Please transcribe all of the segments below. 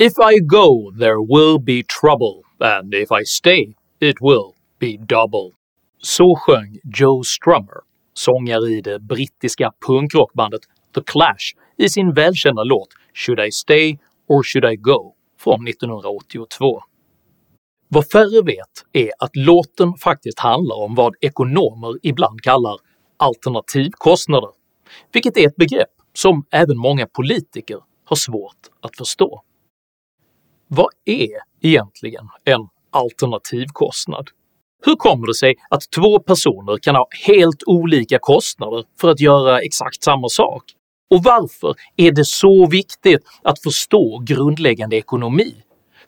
If I go there will be trouble, and if I stay it will be double. Så sjöng Joe Strummer, sångare i det brittiska punkrockbandet The Clash i sin välkända låt “Should I stay or should I go” från 1982. Vad färre vet är att låten faktiskt handlar om vad ekonomer ibland kallar alternativkostnader, vilket är ett begrepp som även många politiker har svårt att förstå. Vad är egentligen en alternativkostnad? Hur kommer det sig att två personer kan ha helt olika kostnader för att göra exakt samma sak? Och varför är det så viktigt att förstå grundläggande ekonomi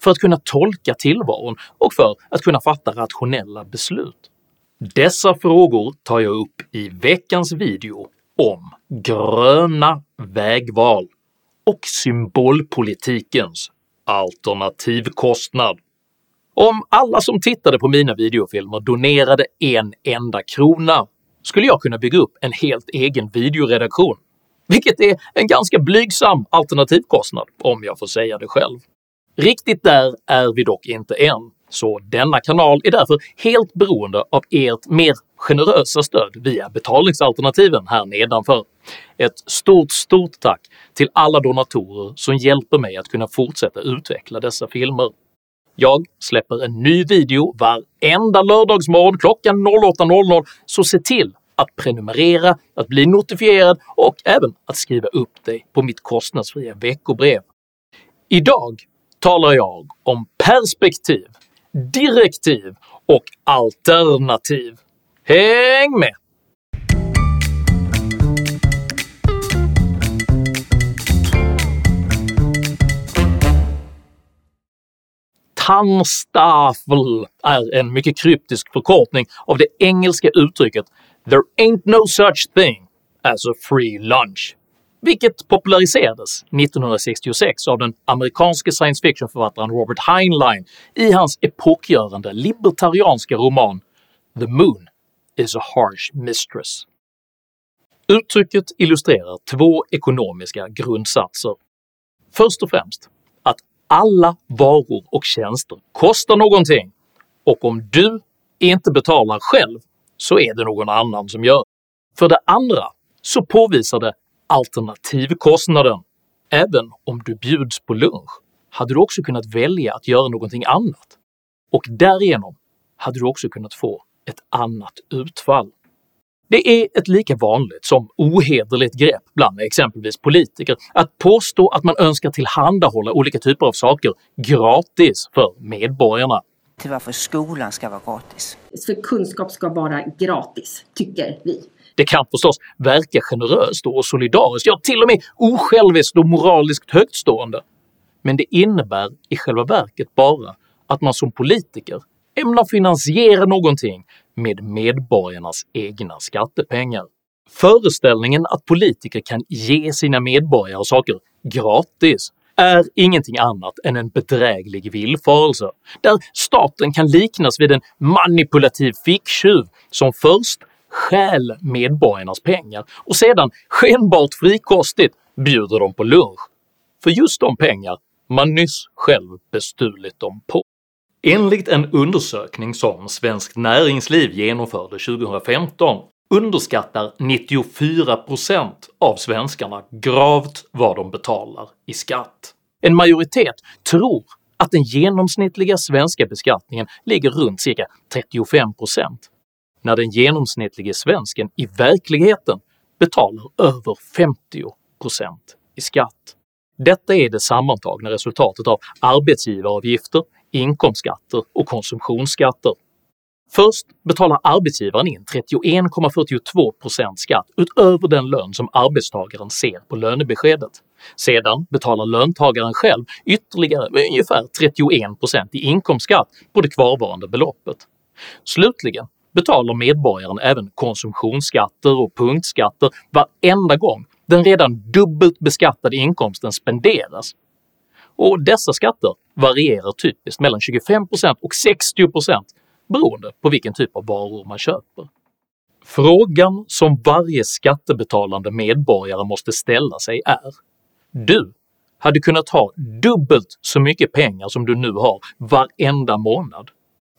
för att kunna tolka tillvaron och för att kunna fatta rationella beslut? Dessa frågor tar jag upp i veckans video om gröna vägval och symbolpolitikens alternativkostnad. Om alla som tittade på mina videofilmer donerade en enda krona skulle jag kunna bygga upp en helt egen videoredaktion, vilket är en ganska blygsam alternativkostnad om jag får säga det själv. Riktigt där är vi dock inte än, så denna kanal är därför helt beroende av ert mer generösa stöd via betalningsalternativen här nedanför. Ett stort, stort tack till alla donatorer som hjälper mig att kunna fortsätta utveckla dessa filmer. Jag släpper en ny video varenda lördagsmorgon klockan 08.00, så se till att prenumerera, att bli notifierad och även att skriva upp dig på mitt kostnadsfria veckobrev. Idag talar jag om perspektiv, direktiv och alternativ. Häng med! Tannstaffel är en mycket kryptisk förkortning av det engelska uttrycket “there ain't no such thing as a free lunch” vilket populariserades 1966 av den amerikanske science fiction-författaren Robert Heinlein i hans epokgörande libertarianska roman “The Moon is a harsh mistress”. Uttrycket illustrerar två ekonomiska grundsatser. Först och främst alla varor och tjänster kostar någonting, och om du inte betalar själv så är det någon annan som gör. För det andra så påvisar det alternativkostnaden. Även om du bjuds på lunch hade du också kunnat välja att göra någonting annat, och därigenom hade du också kunnat få ett annat utfall. Det är ett lika vanligt som ohederligt grepp bland exempelvis politiker att påstå att man önskar tillhandahålla olika typer av saker gratis för medborgarna. Till varför skolan ska vara gratis. För kunskap ska vara gratis, tycker vi. Det kan förstås verka generöst och solidariskt, ja till och med osjälviskt och moraliskt högtstående, men det innebär i själva verket bara att man som politiker ämnar finansiera någonting med medborgarnas egna skattepengar. Föreställningen att politiker kan ge sina medborgare saker gratis är ingenting annat än en bedräglig villfarelse, där staten kan liknas vid en manipulativ ficktjuv som först stjäl medborgarnas pengar och sedan skenbart frikostigt bjuder dem på lunch för just de pengar man nyss själv bestulit dem på. Enligt en undersökning som Svenskt Näringsliv genomförde 2015 underskattar 94% av svenskarna gravt vad de betalar i skatt. En majoritet tror att den genomsnittliga svenska beskattningen ligger runt cirka 35%, när den genomsnittlige svensken i verkligheten betalar över 50% i skatt. Detta är det sammantagna resultatet av arbetsgivaravgifter, inkomstskatter och konsumtionsskatter. Först betalar arbetsgivaren in 31,42% skatt utöver den lön som arbetstagaren ser på lönebeskedet. Sedan betalar löntagaren själv ytterligare ungefär 31% i inkomstskatt på det kvarvarande beloppet. Slutligen betalar medborgaren även konsumtionsskatter och punktskatter varenda gång den redan dubbelt beskattade inkomsten spenderas, och dessa skatter varierar typiskt mellan 25% och 60% beroende på vilken typ av varor man köper. Frågan som varje skattebetalande medborgare måste ställa sig är “Du, hade kunnat ha dubbelt så mycket pengar som du nu har varenda månad?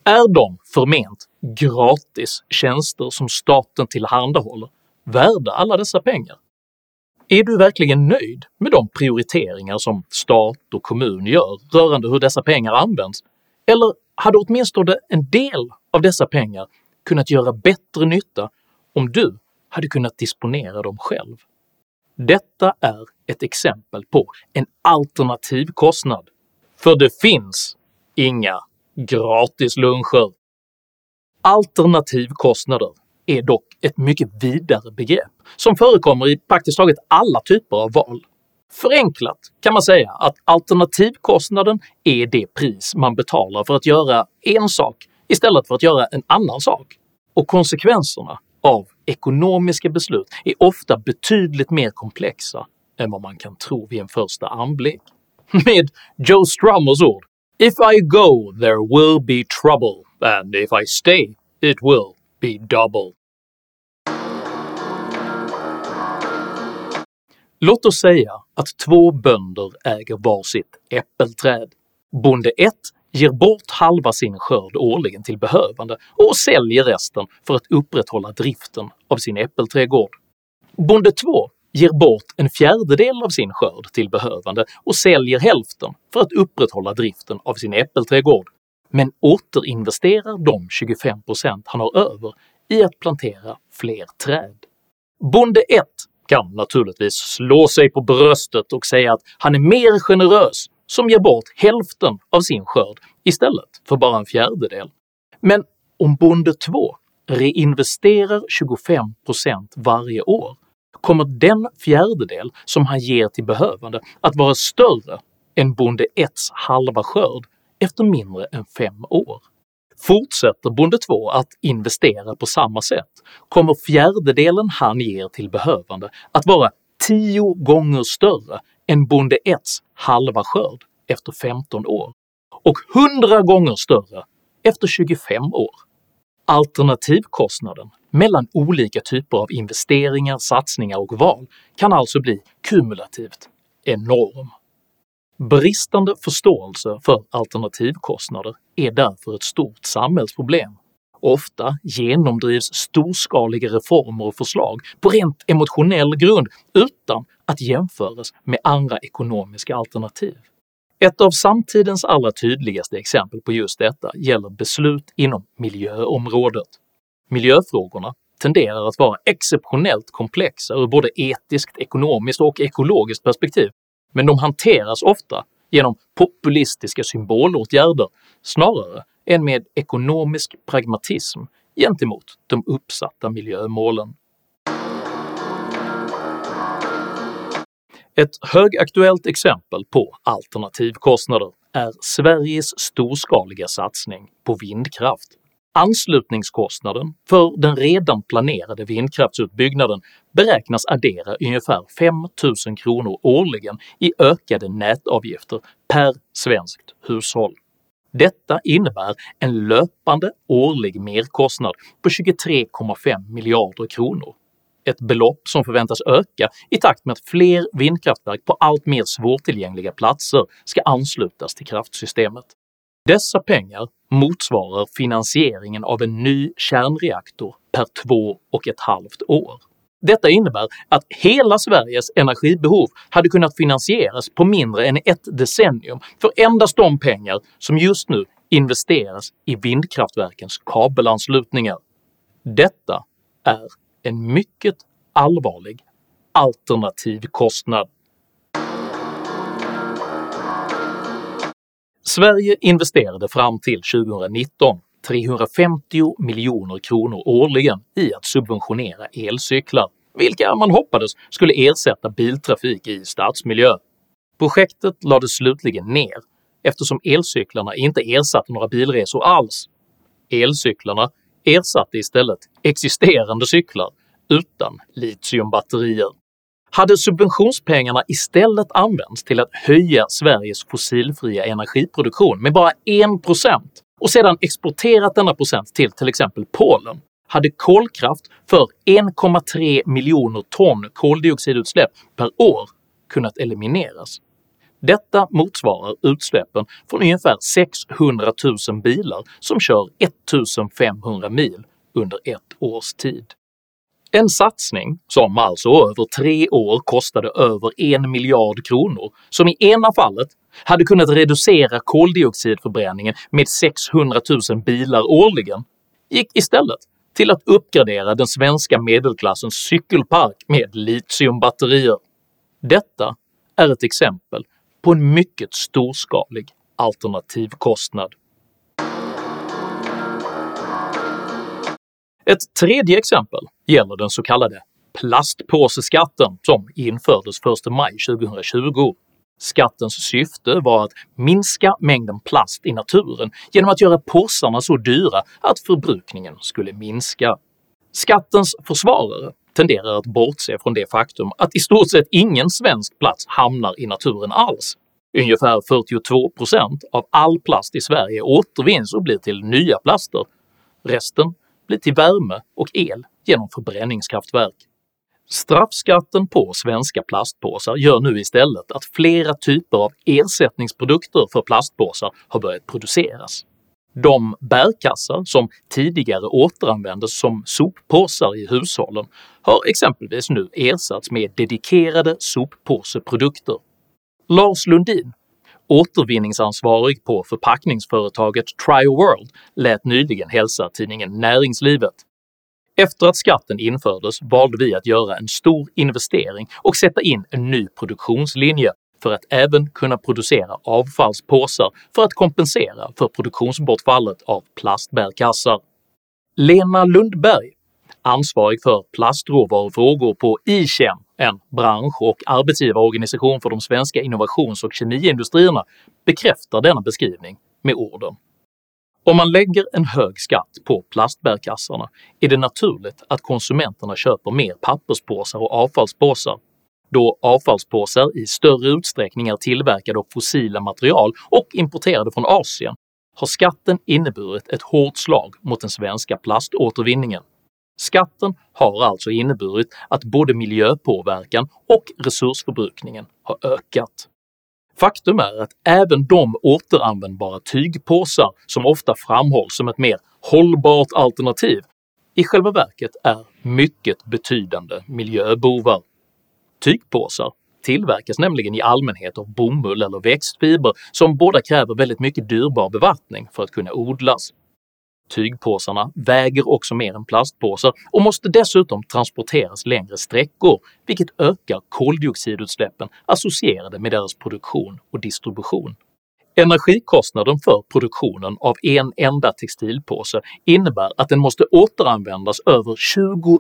Är de förment gratis tjänster som staten tillhandahåller värda alla dessa pengar? Är du verkligen nöjd med de prioriteringar som stat och kommun gör rörande hur dessa pengar används, eller hade åtminstone en del av dessa pengar kunnat göra bättre nytta om du hade kunnat disponera dem själv? Detta är ett exempel på en alternativ kostnad, för det finns inga gratis luncher. Alternativkostnader är dock ett mycket vidare begrepp som förekommer i praktiskt taget alla typer av val. Förenklat kan man säga att alternativkostnaden är det pris man betalar för att göra en sak istället för att göra en annan sak, och konsekvenserna av ekonomiska beslut är ofta betydligt mer komplexa än vad man kan tro vid en första anblick. Med Joe Strummers ord “If I go there will be trouble, and if I stay it will be double”. Låt oss säga att två bönder äger varsitt äppelträd. Bonde 1 ger bort halva sin skörd årligen till behövande och säljer resten för att upprätthålla driften av sin äppelträdgård. Bonde 2 ger bort en fjärdedel av sin skörd till behövande och säljer hälften för att upprätthålla driften av sin äppelträdgård, men återinvesterar de 25% han har över i att plantera fler träd. Bonde 1 kan naturligtvis slå sig på bröstet och säga att han är mer generös som ger bort hälften av sin skörd istället för bara en fjärdedel. Men om bonde 2 reinvesterar 25% varje år kommer den fjärdedel som han ger till behövande att vara större än bonde 1s halva skörd efter mindre än fem år. Fortsätter bonde 2 att investera på samma sätt kommer fjärdedelen han ger till behövande att vara 10 gånger större än bonde 1s halva skörd efter 15 år och 100 gånger större efter 25 år. Alternativkostnaden mellan olika typer av investeringar, satsningar och val kan alltså bli kumulativt enorm. Bristande förståelse för alternativkostnader är därför ett stort samhällsproblem. Ofta genomdrivs storskaliga reformer och förslag på rent emotionell grund utan att jämföras med andra ekonomiska alternativ. Ett av samtidens allra tydligaste exempel på just detta gäller beslut inom miljöområdet. Miljöfrågorna tenderar att vara exceptionellt komplexa ur både etiskt, ekonomiskt och ekologiskt perspektiv, men de hanteras ofta genom populistiska symbolåtgärder snarare än med ekonomisk pragmatism gentemot de uppsatta miljömålen. Ett högaktuellt exempel på alternativkostnader är Sveriges storskaliga satsning på vindkraft. Anslutningskostnaden för den redan planerade vindkraftsutbyggnaden beräknas addera ungefär 5000 kronor årligen i ökade nätavgifter per svenskt hushåll. Detta innebär en löpande årlig merkostnad på 23,5 miljarder kronor ett belopp som förväntas öka i takt med att fler vindkraftverk på allt mer svårtillgängliga platser ska anslutas till kraftsystemet. Dessa pengar motsvarar finansieringen av en ny kärnreaktor per två och ett halvt år. Detta innebär att hela Sveriges energibehov hade kunnat finansieras på mindre än ett decennium för endast de pengar som just nu investeras i vindkraftverkens kabelanslutningar. Detta är en mycket allvarlig alternativ kostnad. Sverige investerade fram till 2019 350 miljoner kronor årligen i att subventionera elcyklar, vilka man hoppades skulle ersätta biltrafik i stadsmiljö. Projektet lades slutligen ner eftersom elcyklarna inte ersatte några bilresor alls. Elcyklarna ersatte istället existerande cyklar utan litiumbatterier. Hade subventionspengarna istället använts till att höja Sveriges fossilfria energiproduktion med bara 1% och sedan exporterat denna procent till till exempel Polen hade kolkraft för 1,3 miljoner ton koldioxidutsläpp per år kunnat elimineras. Detta motsvarar utsläppen från ungefär 600 000 bilar som kör 1500 mil under ett års tid. En satsning som alltså över tre år kostade över en miljard kronor, som i ena fallet hade kunnat reducera koldioxidförbränningen med 600 000 bilar årligen, gick istället till att uppgradera den svenska medelklassens cykelpark med litiumbatterier. Detta är ett exempel på en mycket storskalig alternativkostnad. Ett tredje exempel gäller den så kallade plastpåseskatten som infördes 1 maj 2020. Skattens syfte var att minska mängden plast i naturen genom att göra påsarna så dyra att förbrukningen skulle minska. Skattens försvarare tenderar att bortse från det faktum att i stort sett ingen svensk plats hamnar i naturen alls. Ungefär 42% av all plast i Sverige återvinns och blir till nya plaster, resten till värme och el genom förbränningskraftverk. Straffskatten på svenska plastpåsar gör nu istället att flera typer av ersättningsprodukter för plastpåsar har börjat produceras. De bärkassar som tidigare återanvändes som soppåsar i hushållen har exempelvis nu ersatts med dedikerade soppåseprodukter. Lars Lundin, återvinningsansvarig på förpackningsföretaget Trioworld, lät nyligen hälsa tidningen Näringslivet efter att skatten infördes valde vi att göra en stor investering och sätta in en ny produktionslinje för att även kunna producera avfallspåsar för att kompensera för produktionsbortfallet av plastbärkassar. Lena Lundberg, ansvarig för plastråvarufrågor på ICHEM, en bransch och arbetsgivarorganisation för de svenska innovations och kemiindustrierna, bekräftar denna beskrivning med orden om man lägger en hög skatt på plastbärkassarna är det naturligt att konsumenterna köper mer papperspåsar och avfallspåsar, då avfallspåsar i större utsträckning är tillverkade av fossila material och importerade från Asien har skatten inneburit ett hårt slag mot den svenska plaståtervinningen. Skatten har alltså inneburit att både miljöpåverkan och resursförbrukningen har ökat. Faktum är att även de återanvändbara tygpåsar som ofta framhålls som ett mer hållbart alternativ i själva verket är mycket betydande miljöbovar. Tygpåsar tillverkas nämligen i allmänhet av bomull eller växtfiber som båda kräver väldigt mycket dyrbar bevattning för att kunna odlas. Tygpåsarna väger också mer än plastpåsar och måste dessutom transporteras längre sträckor, vilket ökar koldioxidutsläppen associerade med deras produktion och distribution. Energikostnaden för produktionen av en enda textilpåse innebär att den måste återanvändas över 20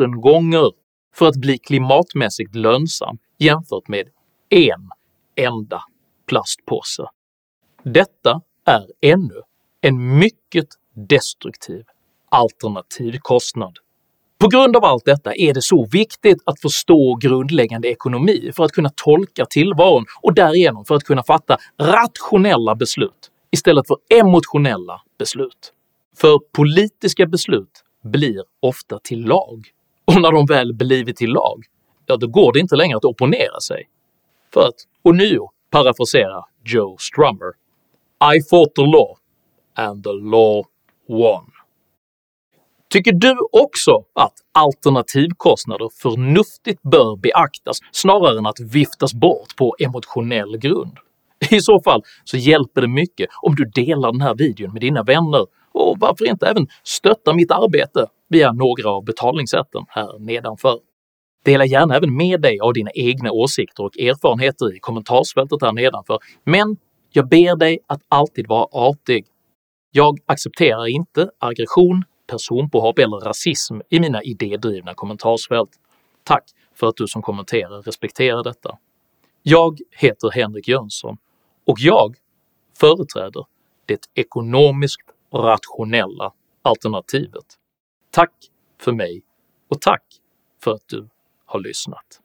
000 gånger för att bli klimatmässigt lönsam jämfört med en enda plastpåse. Detta är ännu en mycket destruktiv alternativ kostnad. På grund av allt detta är det så viktigt att förstå grundläggande ekonomi för att kunna tolka tillvaron och därigenom för att kunna fatta rationella beslut istället för emotionella beslut. För politiska beslut blir ofta till lag, och när de väl blivit till lag, ja då går det inte längre att opponera sig. För att ånyo parafrasera Joe Strummer “I fought the law and the law one. Tycker du också att alternativkostnader förnuftigt bör beaktas snarare än att viftas bort på emotionell grund? I så fall så hjälper det mycket om du delar den här videon med dina vänner och varför inte även stötta mitt arbete via några av betalningssätten här nedanför. Dela gärna även med dig av dina egna åsikter och erfarenheter i kommentarsfältet här nedanför, men jag ber dig att alltid vara artig jag accepterar inte aggression, personpåhopp eller rasism i mina idédrivna kommentarsfält. Tack för att du som kommenterar respekterar detta. Jag heter Henrik Jönsson och jag företräder det ekonomiskt rationella alternativet. Tack för mig och tack för att du har lyssnat.